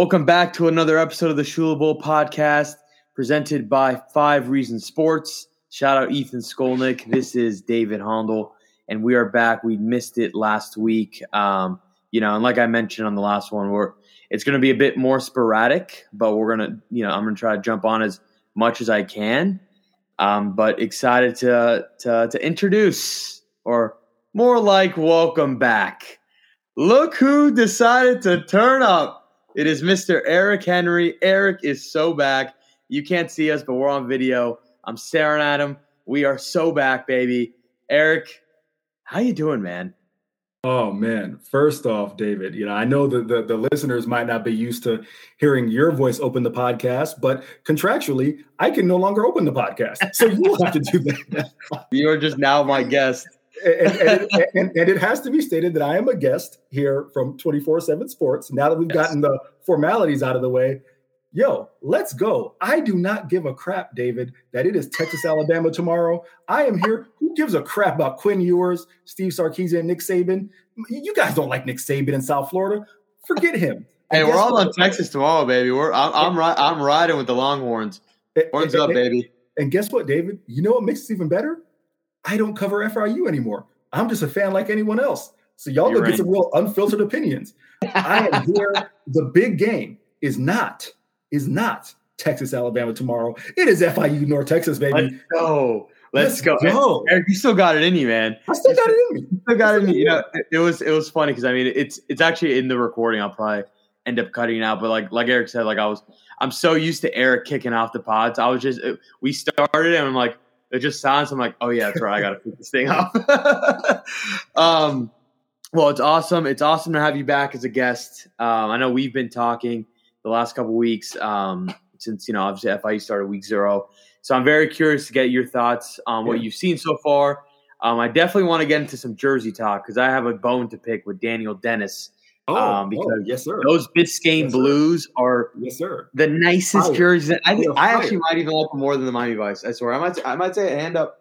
Welcome back to another episode of the Shula Bowl podcast presented by Five Reasons Sports. Shout out Ethan Skolnick. This is David Hondel, and we are back. We missed it last week. Um, you know, and like I mentioned on the last one, we're it's going to be a bit more sporadic, but we're going to, you know, I'm going to try to jump on as much as I can. Um, but excited to, to to introduce, or more like welcome back. Look who decided to turn up it is Mr. Eric Henry. Eric is so back. You can't see us, but we're on video. I'm staring at him. We are so back, baby. Eric, how you doing, man? Oh man! First off, David, you know I know that the, the listeners might not be used to hearing your voice open the podcast, but contractually, I can no longer open the podcast, so you will have to do that. you are just now my guest and, and, and, and, it has to be stated that I am a guest here from 24 7 Sports. Now that we've yes. gotten the formalities out of the way, yo, let's go. I do not give a crap, David, that it is Texas, Alabama tomorrow. I am here. Who gives a crap about Quinn Ewers, Steve Sarkisian, and Nick Saban? You guys don't like Nick Saban in South Florida. Forget him. Hey, we're all on Texas tomorrow, baby. We're I'm I'm, ri- I'm riding with the Longhorns. Horns up, baby. And guess what, David? You know what makes it even better? I don't cover FIU anymore. I'm just a fan like anyone else. So y'all go right. get some real unfiltered opinions. I am here. The big game is not is not Texas Alabama tomorrow. It is FIU North Texas, baby. Let's go. Let's, Let's go. go. Eric, you still got it in you, man. I still got it in me. You still got it in me. You know, it, it was it was funny because I mean it's it's actually in the recording. I'll probably end up cutting out, but like like Eric said, like I was I'm so used to Eric kicking off the pods. I was just we started and I'm like it just sounds. I'm like, oh yeah, that's right. I got to pick this thing up. um, well, it's awesome. It's awesome to have you back as a guest. Um, I know we've been talking the last couple weeks um, since you know obviously FIU started week zero. So I'm very curious to get your thoughts on what yeah. you've seen so far. Um, I definitely want to get into some jersey talk because I have a bone to pick with Daniel Dennis Oh, um, because oh, yes, sir. Those Biscayne yes, Blues sir. are yes, sir. The nicest fire. jerseys. I think I actually might even like them more than the Miami Vice. I swear, I might. I might say a hand up.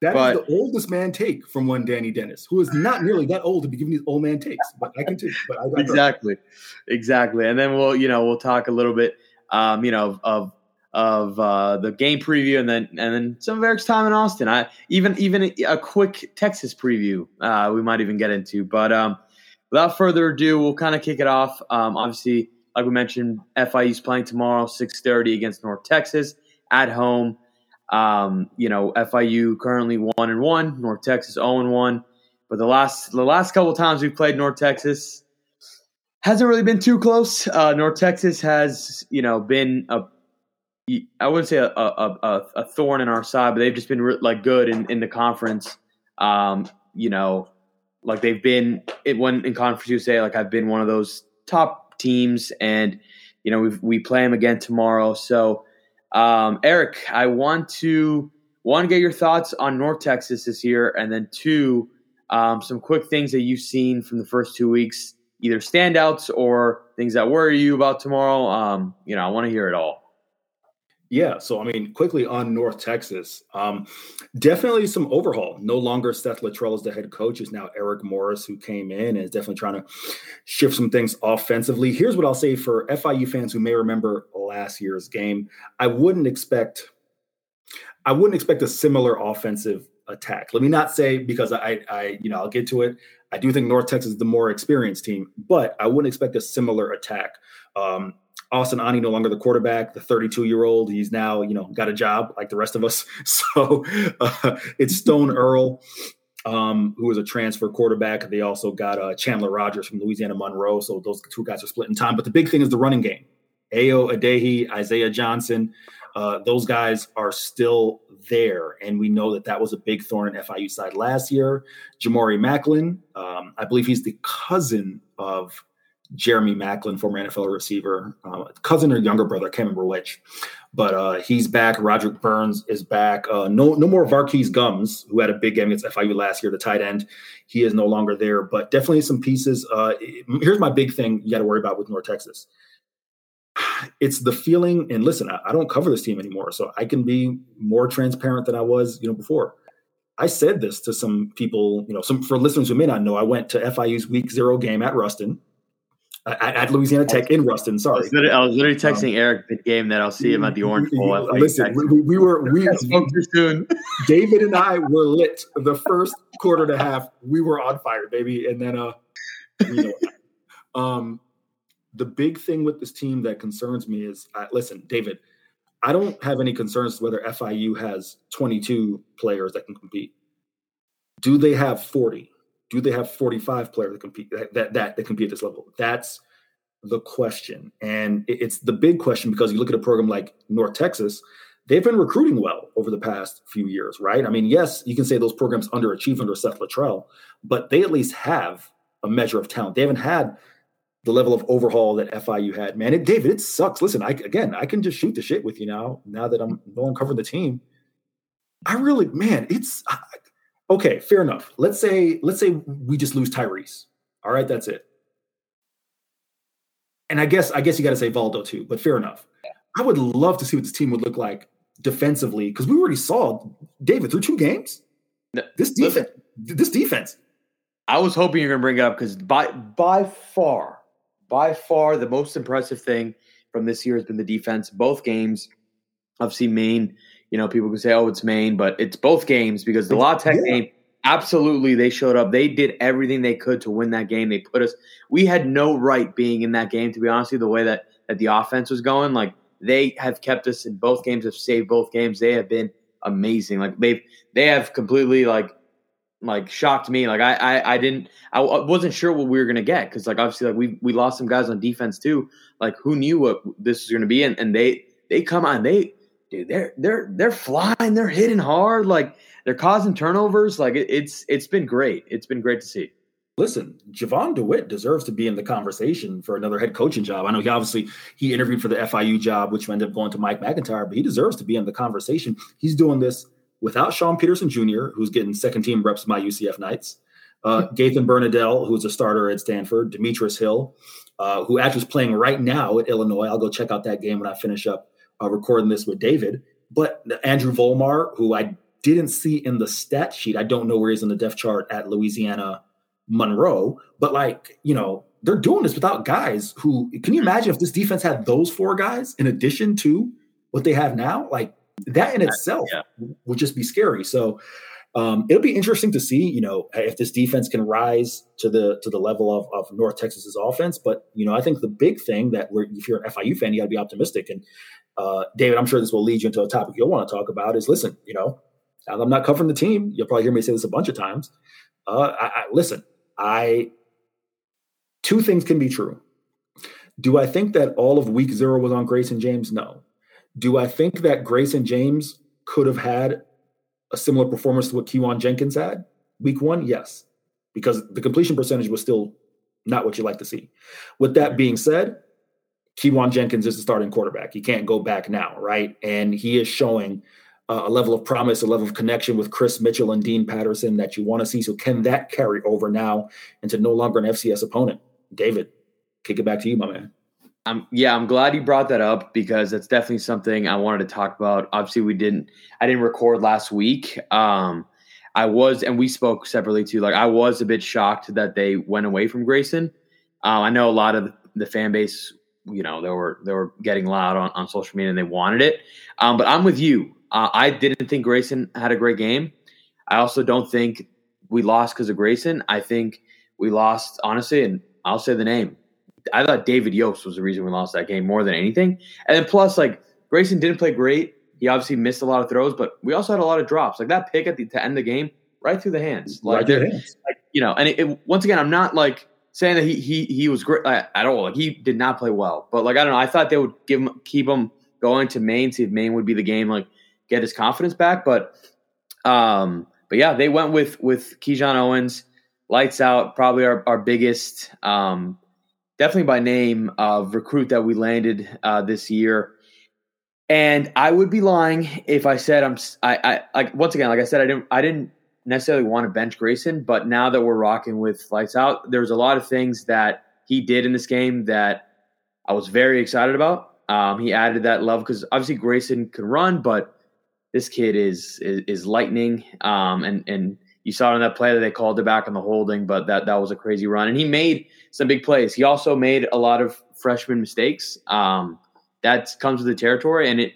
That but, is the oldest man take from one Danny Dennis, who is not nearly that old to be giving these old man takes. But I can take. But I exactly, exactly. And then we'll, you know, we'll talk a little bit, um, you know, of of uh, the game preview, and then and then some of Eric's time in Austin. I even even a quick Texas preview. Uh, we might even get into, but um, without further ado, we'll kind of kick it off. Um, obviously, like we mentioned, FIU's playing tomorrow, six thirty against North Texas at home. Um, you know, FIU currently one and one, North Texas zero and one. But the last the last couple times we've played North Texas hasn't really been too close. Uh, North Texas has you know been a I wouldn't say a, a, a, a thorn in our side, but they've just been re- like good in, in the conference. Um, you know, like they've been it when in conference USA, like I've been one of those top teams, and you know we we play them again tomorrow. So, um, Eric, I want to one get your thoughts on North Texas this year, and then two, um, some quick things that you've seen from the first two weeks, either standouts or things that worry you about tomorrow. Um, you know, I want to hear it all. Yeah, so I mean, quickly on North Texas, um, definitely some overhaul. No longer Seth Littrell is the head coach; is now Eric Morris, who came in and is definitely trying to shift some things offensively. Here's what I'll say for FIU fans who may remember last year's game: I wouldn't expect, I wouldn't expect a similar offensive attack. Let me not say because I, I, you know, I'll get to it. I do think North Texas is the more experienced team, but I wouldn't expect a similar attack. Um, Austin Aune no longer the quarterback, the 32 year old. He's now, you know, got a job like the rest of us. So uh, it's Stone Earl, um, who is a transfer quarterback. They also got uh, Chandler Rogers from Louisiana Monroe. So those two guys are splitting time. But the big thing is the running game. Ayo Adeyi, Isaiah Johnson, uh, those guys are still there. And we know that that was a big thorn in FIU side last year. Jamori Macklin, um, I believe he's the cousin of Jeremy Maclin, former NFL receiver, uh, cousin or younger brother, I can't remember which, but uh, he's back. Roderick Burns is back. Uh, no, no more Var'Keyes Gumms, who had a big game against FIU last year, the tight end. He is no longer there, but definitely some pieces. Uh, here's my big thing you got to worry about with North Texas. It's the feeling, and listen, I, I don't cover this team anymore, so I can be more transparent than I was, you know, before. I said this to some people, you know, some for listeners who may not know. I went to FIU's Week Zero game at Ruston at, at Louisiana Tech in Ruston. Sorry, I was literally, I was literally texting um, Eric the game that I'll see him at the Orange Bowl. Listen, we, we, were we spoke too soon. David and I were lit the first quarter and a half. We were on fire, baby, and then uh, you know, um, the big thing with this team that concerns me is uh, listen, David. I don't have any concerns whether FIU has 22 players that can compete. Do they have 40? Do they have 45 players that compete that that, that, that compete at this level? That's the question. And it's the big question because you look at a program like North Texas, they've been recruiting well over the past few years, right? I mean, yes, you can say those programs underachieved under Seth Littrell, but they at least have a measure of talent. They haven't had the level of overhaul that FIU had. Man, it, David, it sucks. Listen, I again, I can just shoot the shit with you now. Now that I'm no longer covering the team, I really, man, it's okay. Fair enough. Let's say, let's say we just lose Tyrese. All right, that's it. And I guess, I guess you got to say Valdo too. But fair enough. I would love to see what this team would look like defensively because we already saw David through two games. This defense, this defense. I was hoping you're going to bring it up because by by far by far the most impressive thing from this year has been the defense. Both games, obviously Maine. You know, people can say, "Oh, it's Maine," but it's both games because the La Tech yeah. game, absolutely, they showed up. They did everything they could to win that game. They put us. We had no right being in that game, to be honest. With you, the way that that the offense was going, like they have kept us in both games, have saved both games. They have been amazing. Like they've they have completely like like shocked me. Like I, I, I didn't, I wasn't sure what we were gonna get because like obviously like we we lost some guys on defense too. Like who knew what this was gonna be? And and they they come on, they dude, they're they're they're flying, they're hitting hard, like they're causing turnovers. Like it, it's it's been great. It's been great to see. Listen, Jovan Dewitt deserves to be in the conversation for another head coaching job. I know he obviously he interviewed for the FIU job, which ended up going to Mike MacIntyre, but he deserves to be in the conversation. He's doing this without Sean Peterson Jr., who's getting second team reps by UCF Knights, uh, Gaethan Bernadel, who's a starter at Stanford, Demetrius Hill, uh, who actually is playing right now at Illinois. I'll go check out that game when I finish up uh, recording this with David. But Andrew Volmar, who I didn't see in the stat sheet, I don't know where he's in the depth chart at Louisiana Monroe, but like, you know, they're doing this without guys who can you imagine if this defense had those four guys in addition to what they have now? Like that in itself yeah. would just be scary. So um, it'll be interesting to see, you know, if this defense can rise to the to the level of, of North Texas's offense. But you know, I think the big thing that we're if you're an FIU fan, you got to be optimistic. And uh, David, I'm sure this will lead you into a topic you'll want to talk about. Is listen, you know, I'm not covering the team. You'll probably hear me say this a bunch of times. Uh, I, I, listen, I two things can be true. Do I think that all of week zero was on Grayson James? No. Do I think that Grayson James could have had a similar performance to what Keyjuan Jenkins had week one? Yes, because the completion percentage was still not what you like to see. With that being said, Keyjuan Jenkins is the starting quarterback. He can't go back now, right? And he is showing uh, a level of promise, a level of connection with Chris Mitchell and Dean Patterson that you want to see. So, can that carry over now into no longer an FCS opponent? David, kick it back to you, my man. I'm yeah, I'm glad you brought that up because that's definitely something I wanted to talk about. Obviously, we didn't I didn't record last week. Um I was and we spoke separately too. Like I was a bit shocked that they went away from Grayson. Um, I know a lot of the fan base, you know, they were they were getting loud on, on social media and they wanted it. Um, but I'm with you. Uh, I didn't think Grayson had a great game. I also don't think we lost because of Grayson. I think we lost honestly, and I'll say the name I thought David Yost was the reason we lost that game more than anything. And then plus, like Grayson didn't play great. He obviously missed a lot of throws, but we also had a lot of drops. Like that pick at the to end the game, right through the hands. Like, right through the hands. Like, you know, and it, it, once again, I'm not like saying that he he he was great like, at all. Like he did not play well, but like I don't know. I thought they would give him keep him going to Maine, see if Maine would be the game, like get his confidence back. But um, but yeah, they went with with Keyjuan Owens, lights out, probably our our biggest um definitely by name of recruit that we landed uh, this year. And I would be lying if I said I'm. I, I like once again, like I said, I didn't. I didn't necessarily want to bench Grayson, but now that we're rocking with lights out, there's a lot of things that he did in this game that I was very excited about. Um, he added that love because obviously Grayson can run, but this kid is is, is lightning. Um, and and you saw it on that play that they called it back on the holding, but that that was a crazy run. And he made some big plays. He also made a lot of freshman mistakes. Um, that comes with the territory, and it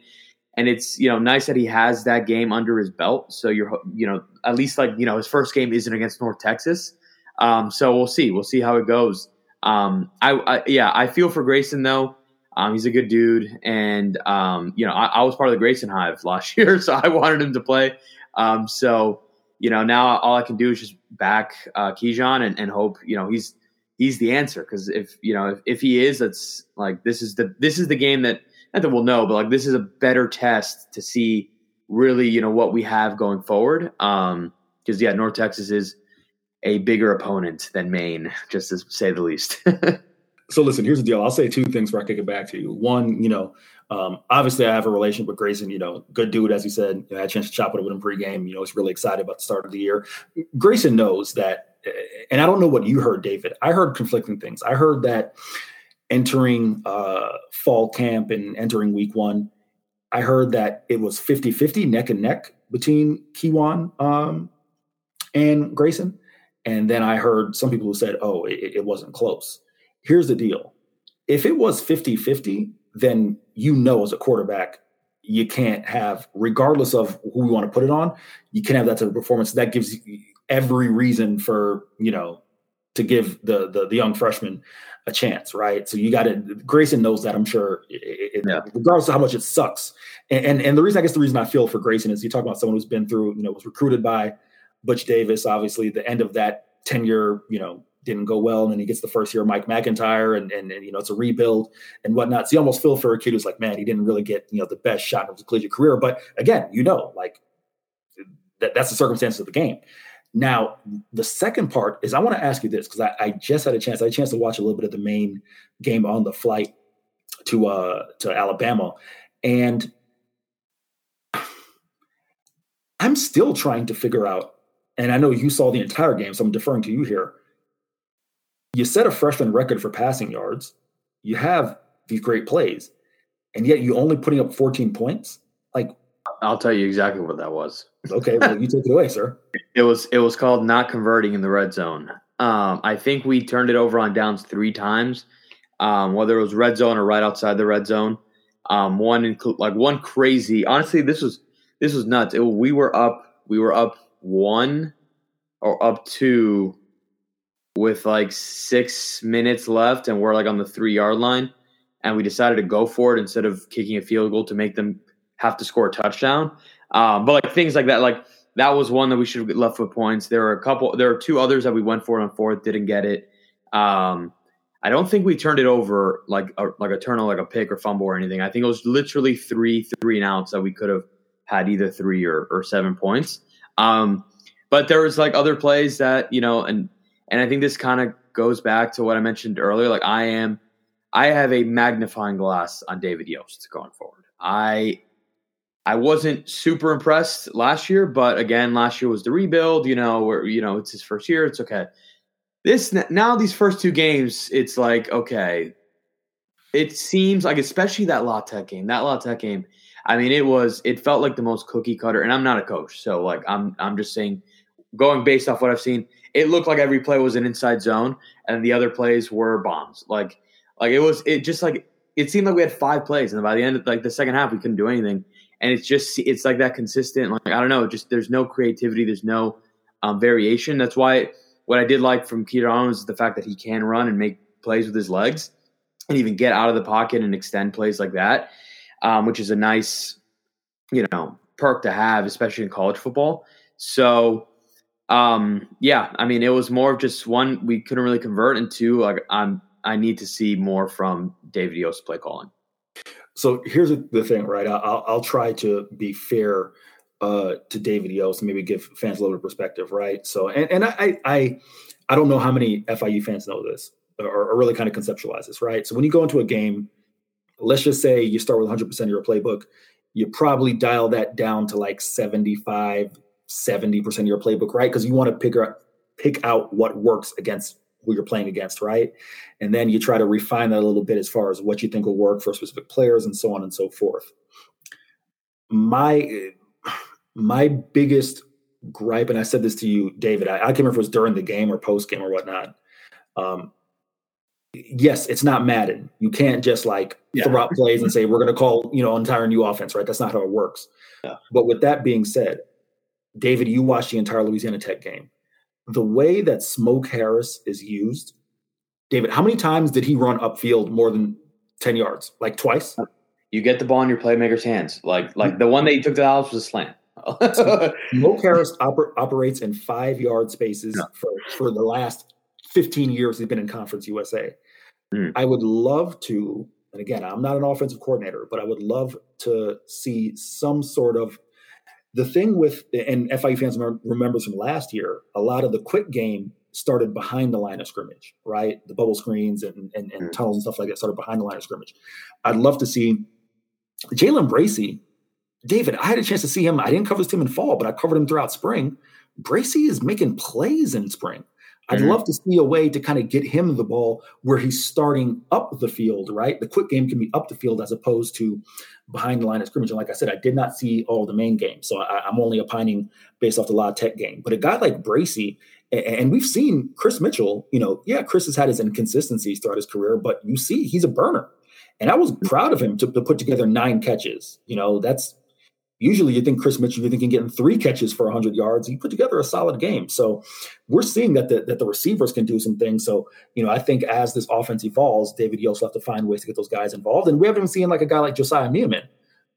and it's you know nice that he has that game under his belt. So you're you know at least like you know his first game isn't against North Texas. Um, so we'll see. We'll see how it goes. Um, I, I yeah, I feel for Grayson though. Um, he's a good dude, and um, you know, I, I, was part of the Grayson Hive last year, so I wanted him to play. Um, so you know, now all I can do is just back uh, Keijon and, and hope you know he's he's the answer because if you know if, if he is, that's like this is the this is the game that not that we'll know, but like this is a better test to see really you know what we have going forward. Um, because yeah, North Texas is a bigger opponent than Maine, just to say the least. so listen, here's the deal. I'll say two things before I kick it back to you. One, you know, um, obviously I have a relationship with Grayson, you know, good dude, as you said. You know, I had a chance to chop it with him pregame. You know, he's really excited about the start of the year. Grayson knows that, eh, and I don't know what you heard, David. I heard conflicting things. I heard that entering uh, fall camp and entering week one, I heard that it was 50 50, neck and neck between Keijuan um, and Grayson. And then I heard some people who said, oh, it, it wasn't close. Here's the deal if it was 50 50, then you know as a quarterback, you can't have, regardless of who we want to put it on, you can't have that type of performance. That gives every reason for, you know, to give the the, the young freshman a chance, right? So you got to. Grayson knows that. I'm sure, it, yeah. regardless of how much it sucks. And, and, and the reason I guess the reason I feel for Grayson is you talk about someone who's been through, you know, was recruited by Butch Davis, obviously, the end of that tenure, you know, didn't go well. And then he gets the first year of Mike MacIntyre and, and, and, you know, it's a rebuild and whatnot. So you almost feel for a kid who's like, man, he didn't really get, you know, the best shot of his collegiate career. But again, you know, like that, that's the circumstances of the game. Now, the second part is I want to ask you this because I, I, just had a chance, I had a chance to watch a little bit of the Maine game on the flight to uh to Alabama. And I'm still trying to figure out and I know you saw the entire game, so I'm deferring to you here. You set a freshman record for passing yards. You have these great plays, and yet you're only putting up 14 points. I'll tell you exactly what that was. Okay, well, you take it away, sir. It was it was called not converting in the red zone. Um, I think we turned it over on downs three times, um, whether it was red zone or right outside the red zone. Um, one like one crazy. Honestly, this was this was nuts. It, we were up. We were up one or up two with like six minutes left and we're like on the three yard line and we decided to go for it instead of kicking a field goal to make them have to score a touchdown. Um, but like things like that like that was one that we should have left with points. There were a couple there are two others that we went for on fourth didn't get it. Um, i don't think we turned it over like a, like a turn like a pick or fumble or anything. I think it was literally three three and outs that we could have had either three or, or seven points. Um, but there was like other plays that you know, and and I think this kind of goes back to what I mentioned earlier. Like I am, I have a magnifying glass on David Yost going forward. I I wasn't super impressed last year, but again, last year was the rebuild. You know, where you know it's his first year. It's okay. This now these first two games, it's like okay. It seems like, especially that La Tech game, that La Tech game. I mean, it was. It felt like the most cookie cutter. And I'm not a coach, so like I'm. I'm just saying going based off what I've seen, it looked like every play was an inside zone, and the other plays were bombs. Like, like it was, it just like it seemed like we had five plays, and by the end of like the second half, we couldn't do anything. And it's just, it's like that consistent. Like I don't know, just there's no creativity, there's no um, variation. That's why what I did like from Keijon is the fact that he can run and make plays with his legs, and even get out of the pocket and extend plays like that, um, which is a nice, you know, perk to have, especially in college football. So um, yeah, I mean, it was more of just one we couldn't really convert, and two, like I'm I need to see more from David Yost play calling. So here's the thing, right? I'll, I'll try to be fair uh, to David Yost and maybe give fans a little perspective, right? So, and, and I, I, I don't know how many FIU fans know this or, or really kind of conceptualize this, right? So when you go into a game, let's just say you start with 100% of your playbook, you probably dial that down to like 75, 70% of your playbook, right? Because you want to pick out pick out what works against who you're playing against, right? And then you try to refine that a little bit as far as what you think will work for specific players and so on and so forth. My my biggest gripe, and I said this to you, David. I, I can't remember if it was during the game or post game or whatnot. Um, yes, it's not Madden. You can't just like yeah. throw out plays and say we're going to call you know entire new offense, right? That's not how it works. Yeah. But with that being said, David, you watched the entire Louisiana Tech game. The way that Smoke Harris is used, David, how many times did he run upfield more than ten yards? Like twice. You get the ball in your playmaker's hands. Like like the one that you took to the house was a slant. Smoke Harris oper- operates in five yard spaces yeah. for, for the last 15 years he's been in Conference USA. Mm. I would love to, and again, I'm not an offensive coordinator, but I would love to see some sort of the thing with and FIU fans remember from last year. A lot of the quick game started behind the line of scrimmage, right? The bubble screens and, and, and mm. tunnels and stuff like that started behind the line of scrimmage. I'd love to see Jalen Bracy. David, I had a chance to see him. I didn't cover this team in fall, but I covered him throughout spring. Bracy is making plays in spring. I'd mm-hmm. love to see a way to kind of get him the ball where he's starting up the field, right? The quick game can be up the field as opposed to behind the line of scrimmage. And like I said, I did not see all the Maine games, so I, am only opining based off the La Tech game. But a guy like Bracy, and we've seen Chris Mitchell, you know, yeah, Chris has had his inconsistencies throughout his career, but you see he's a burner. And I was mm-hmm. proud of him to, to put together nine catches. You know, that's Usually, you think Chris Mitchell, you're thinking getting three catches for 100 yards. He put together a solid game. So we're seeing that the, that the receivers can do some things. So, you know, I think as this offense evolves, David, you also have to find ways to get those guys involved. And we haven't even seen like a guy like Josiah Neeman.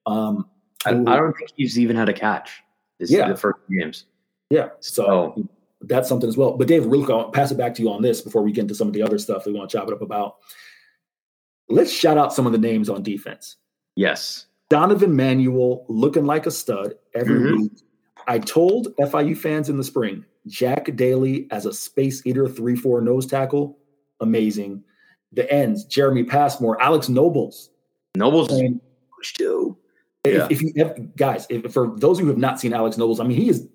Um, I, I, don't think he's even had a catch. This yeah. the first games. Yeah. So oh. that's something as well. But Dave, real quick, I'll pass it back to you on this before we get into some of the other stuff we want to chop it up about. Let's shout out some of the names on defense. Yes. Donovan Manuel looking like a stud every mm-hmm. week. I told FIU fans in the spring, Jack Daly as a space eater, 3 4 nose tackle, amazing. The ends, Jeremy Passmore, Alex Nobles. Nobles too. Yeah. If, if you have, guys, if, for those who have not seen Alex Nobles, I mean, he is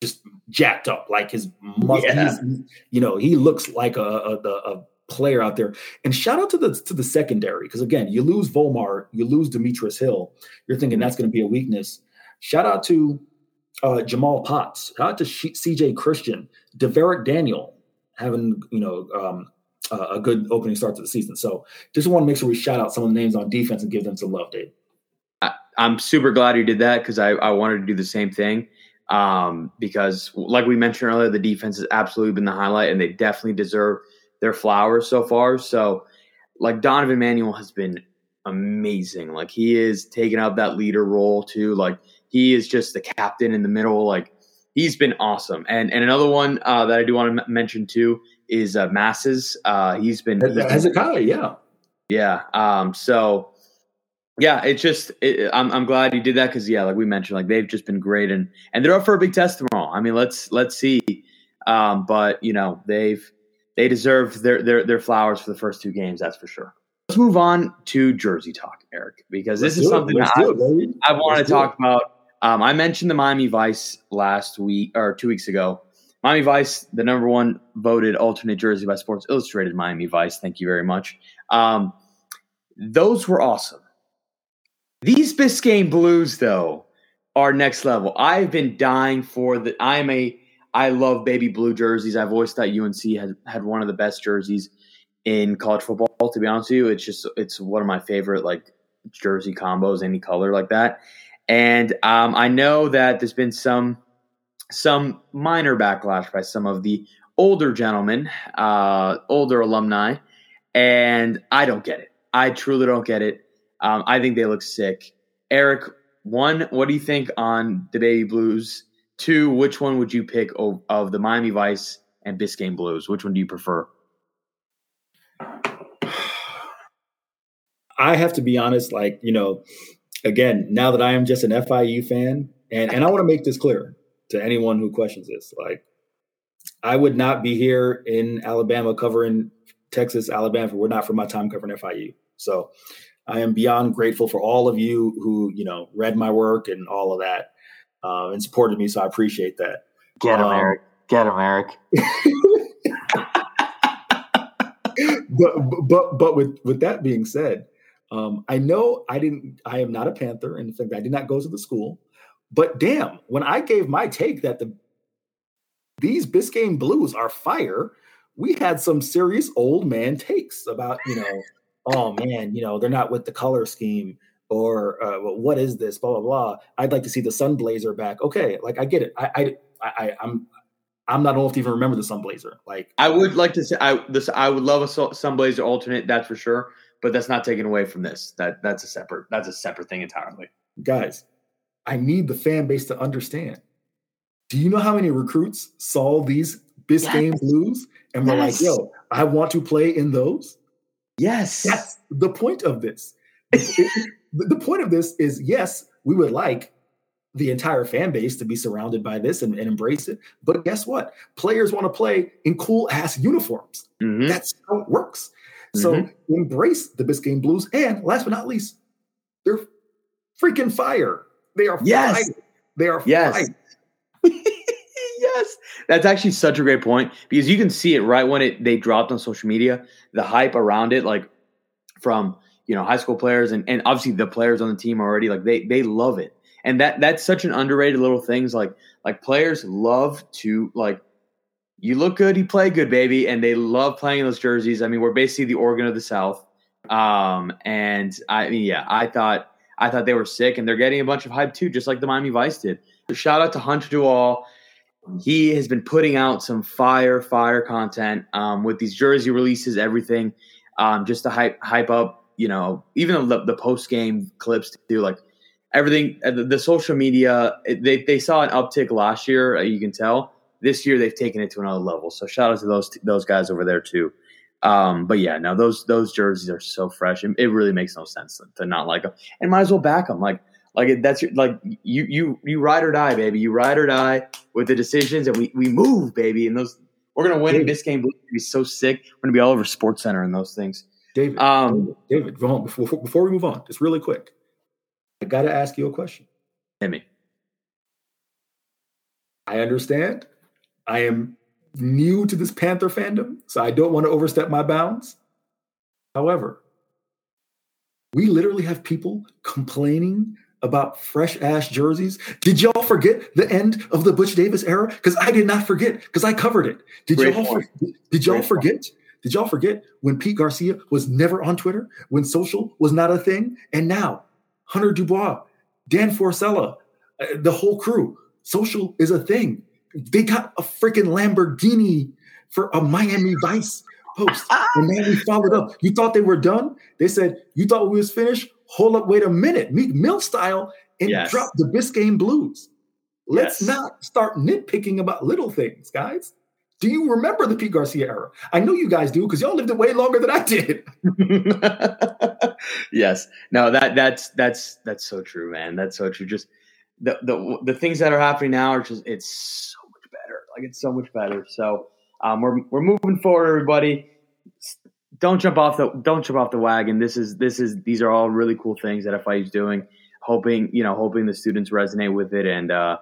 just jacked up. Like his muscle, yeah. you know, he looks like a, a, a player out there. And shout out to the to the secondary because again, you lose Volmar, you lose Demetrius Hill. You're thinking that's going to be a weakness. Shout out to uh, Jamal Potts. Shout out to C.J. Christian, Deverick Daniel having you know um, uh, a good opening start to the season. So just want to make sure we shout out some of the names on defense and give them some love, Dave. I, am super glad you did that because I, I wanted to do the same thing. Um, because like we mentioned earlier, the defense has absolutely been the highlight, and they definitely deserve – their flowers so far. So, like Donovan Manuel has been amazing. Like he is taking up that leader role too. Like he is just the captain in the middle. Like he's been awesome. And and another one uh, that I do want to m- mention too is uh, Masses. Uh, he's been Hezekiah, yeah, yeah. Um, so yeah, it's just it, I'm I'm glad he did that because yeah, like we mentioned, like they've just been great and and they're up for a big test tomorrow. I mean, let's let's see. Um, but you know they've they deserve their, their their flowers for the first two games. That's for sure. Let's move on to Jersey talk, Eric, because this Let's is something that I, I want to talk about. Um, I mentioned the Miami Vice last week or two weeks ago. Miami Vice, the number one voted alternate jersey by Sports Illustrated. Miami Vice, thank you very much. Um, those were awesome. These Biscayne Blues, though, are next level. I've been dying for the. I'm a I love baby blue jerseys. I've always thought UNC had had one of the best jerseys in college football. To be honest with you, it's just it's one of my favorite like jersey combos, any color like that. And um, I know that there's been some some minor backlash by some of the older gentlemen, uh, older alumni, and I don't get it. I truly don't get it. Um, I think they look sick. Eric, one, what do you think on the baby blues? Two, which one would you pick of, of the Miami Vice and Biscayne Blues? Which one do you prefer? I have to be honest, like, you know, again, now that I am just an FIU fan, and, and I want to make this clear to anyone who questions this, like, I would not be here in Alabama covering Texas, Alabama, if it were not for my time covering FIU. So I am beyond grateful for all of you who, you know, read my work and all of that uh, and supported me. So I appreciate that. Get him, um, Eric. Get him, Eric. but but but with with that being said, um, I know I didn't. I am not a Panther, and fact, I did not go to the school. But damn, when I gave my take that the these Biscayne Blues are fire, we had some serious old man takes about, you know, oh man, you know, they're not with the color scheme or uh, what is this, blah, blah, blah. I'd like to see the Sun Blazer back. Okay, like I get it. I, I, I I'm, I'm not old to even remember the Sun Blazer. Like I would like to say, I this I would love a Sun Blazer alternate, that's for sure. But that's not taken away from this. That that's a separate that's a separate thing entirely. Guys, I need the fan base to understand. Do you know how many recruits saw these Biscayne yes. Blues and were yes. like, "Yo, I want to play in those"? Yes, that's the point of this. it, the point of this is yes, we would like the entire fan base to be surrounded by this and, and embrace it. But guess what? Players want to play in cool ass uniforms. Mm-hmm. That's how it works. Mm-hmm. So embrace the Biscayne Blues. And last but not least, they're freaking fire. They are yes. Fire. They are yes. yes. That's actually such a great point because you can see it right when it they dropped on social media, the hype around it, like from you know high school players and, and obviously the players on the team already, like they they love it. And that that's such an underrated little things like like players love to like you look good, you play good, baby, and they love playing in those jerseys. I mean, we're basically the Oregon of the South. Um, and I mean, yeah, I thought I thought they were sick, and they're getting a bunch of hype too, just like the Miami Vice did. Shout out to Hunter Dubois He has been putting out some fire, fire content um, with these jersey releases, everything, um, just to hype hype up. You know, even the, the post game clips too, like everything. Uh, the, the social media, they they saw an uptick last year. Uh, you can tell this year they've taken it to another level. So shout out to those those guys over there too. Um, but yeah, no, those those jerseys are so fresh, and it really makes no sense to not like them, and might as well back them. Like like that's your, like you you you ride or die, baby. You ride or die with the decisions, and we we move, baby. And those we're gonna win this game. We're gonna be so sick. We're gonna be all over Sports Center and those things. David, um, David, David before before we move on, just really quick, I got to ask you a question. Me. I understand. I am new to this Panther fandom, so I don't want to overstep my bounds. However, we literally have people complaining about fresh ash jerseys. Did y'all forget the end of the Butch Davis era? Because I did not forget, because I covered it. Did Great y'all for, did y'all Great forget? Point. Did y'all forget when Pete Garcia was never on Twitter, when social was not a thing, and now Hunter Dubois, Dan Forcella, uh, the whole crew, social is a thing. They got a freaking Lamborghini for a Miami Vice post. and then we followed up. You thought they were done? They said, You thought we was finished? Hold up, wait a minute. Meek Mill style and yes. drop the Biscayne Blues. Let's yes. not start nitpicking about little things, guys. Do you remember the Pete Garcia era? I know you guys do because y'all lived it way longer than I did. yes. No, that that's that's that's so true, man. That's so true. Just the the the things that are happening now are just it's so much better. like it's so much better. So um, we're we're moving forward, everybody. Don't jump off the don't jump off the wagon. This is this is these are all really cool things that FIU is doing. Hoping you know hoping the students resonate with it. And uh,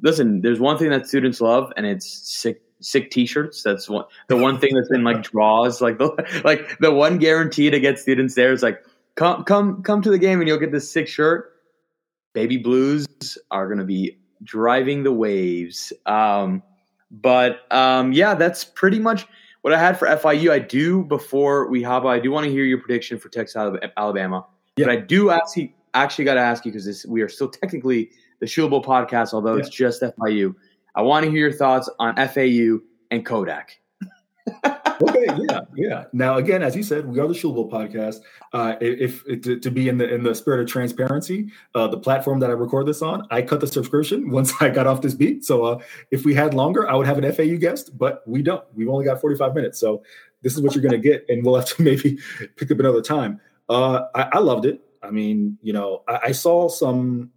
listen, there's one thing that students love, and it's sick sick t-shirts. That's one the one thing that's in like draws. Like the like the one guarantee to get students there is like come come come to the game and you'll get this sick shirt. Baby Blues are going to be driving the waves. Um, but um, yeah, that's pretty much what I had for FIU. I do before we hop. I do want to hear your prediction for Texas Alabama. Yeah. But I do actually actually got to ask you because we are still technically the Shula Bowl podcast, although yeah. it's just FIU. I want to hear your thoughts on FAU and Kodak okay, yeah, yeah. Now, again, as you said, we are the Shula Bowl podcast. Uh, if, if to, to, be in the in the spirit of transparency, uh, the platform that I record this on, I cut the subscription once I got off this beat. So, uh, if we had longer, I would have an FAU guest, but we don't. We've only got forty five minutes, so this is what you're going to get, and we'll have to maybe pick up another time. Uh, I, I, loved it. I mean, you know, I, I saw some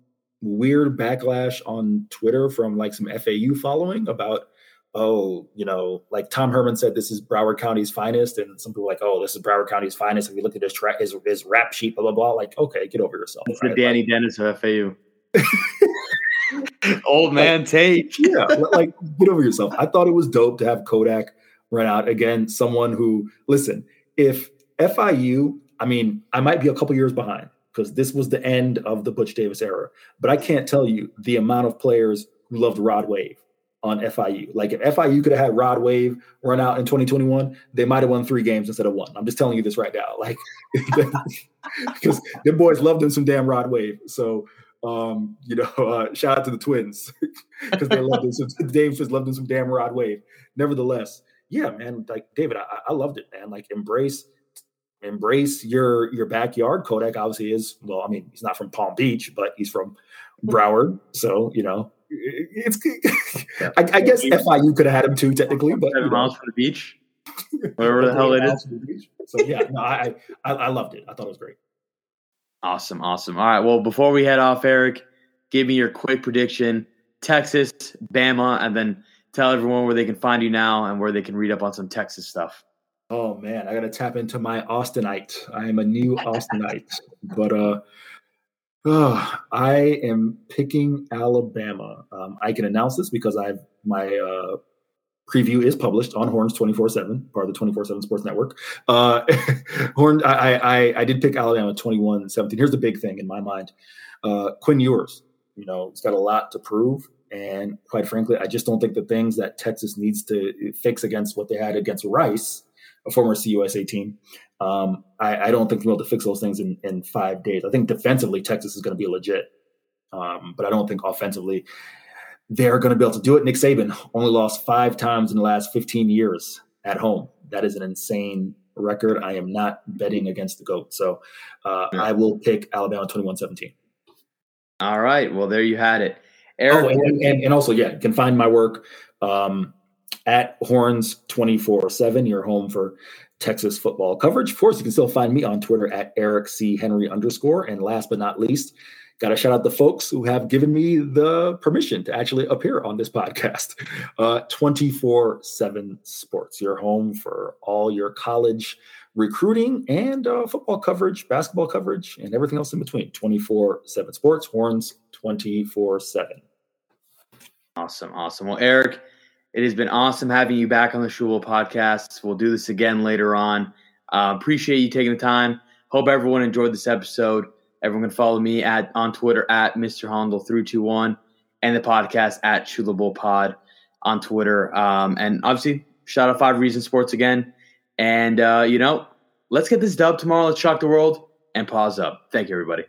weird backlash on Twitter from like some FAU following about oh, you know, like Tom Herman said, this is Broward County's finest, and some people like, oh, this is Broward County's finest. If you look at his track, his, his rap sheet, blah blah blah. Like, okay, get over yourself. It's right? the Danny like, Dennis of FAU. Old man like, take. yeah, like get over yourself. I thought it was dope to have Kodak run out again. Someone who listen, if FIU, I mean, I might be a couple years behind, because this was the end of the Butch Davis era. But I can't tell you the amount of players who loved Rod Wave on FIU. Like if FIU could have had Rod Wave run out in 2021, they might have won three games instead of one. I'm just telling you this right now. Like because the boys loved him some damn Rod Wave. So um, you know, uh, shout out to the twins because they loved him. So Dave loved him some damn Rod Wave. Nevertheless, yeah, man, like David, I, I loved it, man. Like embrace embrace your your backyard. Kodak obviously is well. I mean, he's not from Palm Beach, but he's from Broward, so you know it's. I, I, guess FIU could have had him too, technically, but seven miles from the beach, whatever the hell it is. So yeah, no, I, I I loved it. I thought it was great. Awesome, awesome. All right, well, before we head off, Eric, give me your quick prediction: Texas, Bama, and then tell everyone where they can find you now and where they can read up on some Texas stuff. Oh man, I gotta tap into my Austinite. I am a new Austinite, but uh, oh, I am picking Alabama. Um, I can announce this because I've my uh, preview is published on Horns twenty four seven, part of the twenty four seven Sports Network. Uh, Horn, I, I I did pick Alabama 21-17. Here's the big thing in my mind: uh, Quinn Ewers. You know, he's got a lot to prove. And quite frankly, I just don't think the things that Texas needs to fix against what they had against Rice, a former CUSA team, um, I, I, don't think they'll be able to fix those things in, in five days. I think defensively, Texas is going to be legit, um, but I don't think offensively they're going to be able to do it. Nick Saban only lost five times in the last 15 years at home. That is an insane record. I am not betting against the GOAT. So uh, I will pick Alabama 21 17. All right. Well, there you had it. Eric, oh, and, and, and, also, yeah, you can find my work um, at Horns 24 7, your home for Texas football coverage. Of course, you can still find me on Twitter at Eric C. Henry underscore. And last but not least, got to shout out the folks who have given me the permission to actually appear on this podcast. Uh, 24 7 Sports, your home for all your college recruiting and uh, football coverage, basketball coverage, and everything else in between. 24 7 Sports, Horns 24 7. Awesome. Awesome. Well, Eric, it has been awesome having you back on the Shule podcast. We'll do this again later on. Uh, appreciate you taking the time. Hope everyone enjoyed this episode. Everyone can follow me at on Twitter at Mr. Hondel 321 and the podcast at Shula Pod on Twitter. Um, and obviously, shout out Five Reasons Sports again. And, uh, you know, let's get this dub tomorrow. Let's shock the world and pause up. Thank you, everybody.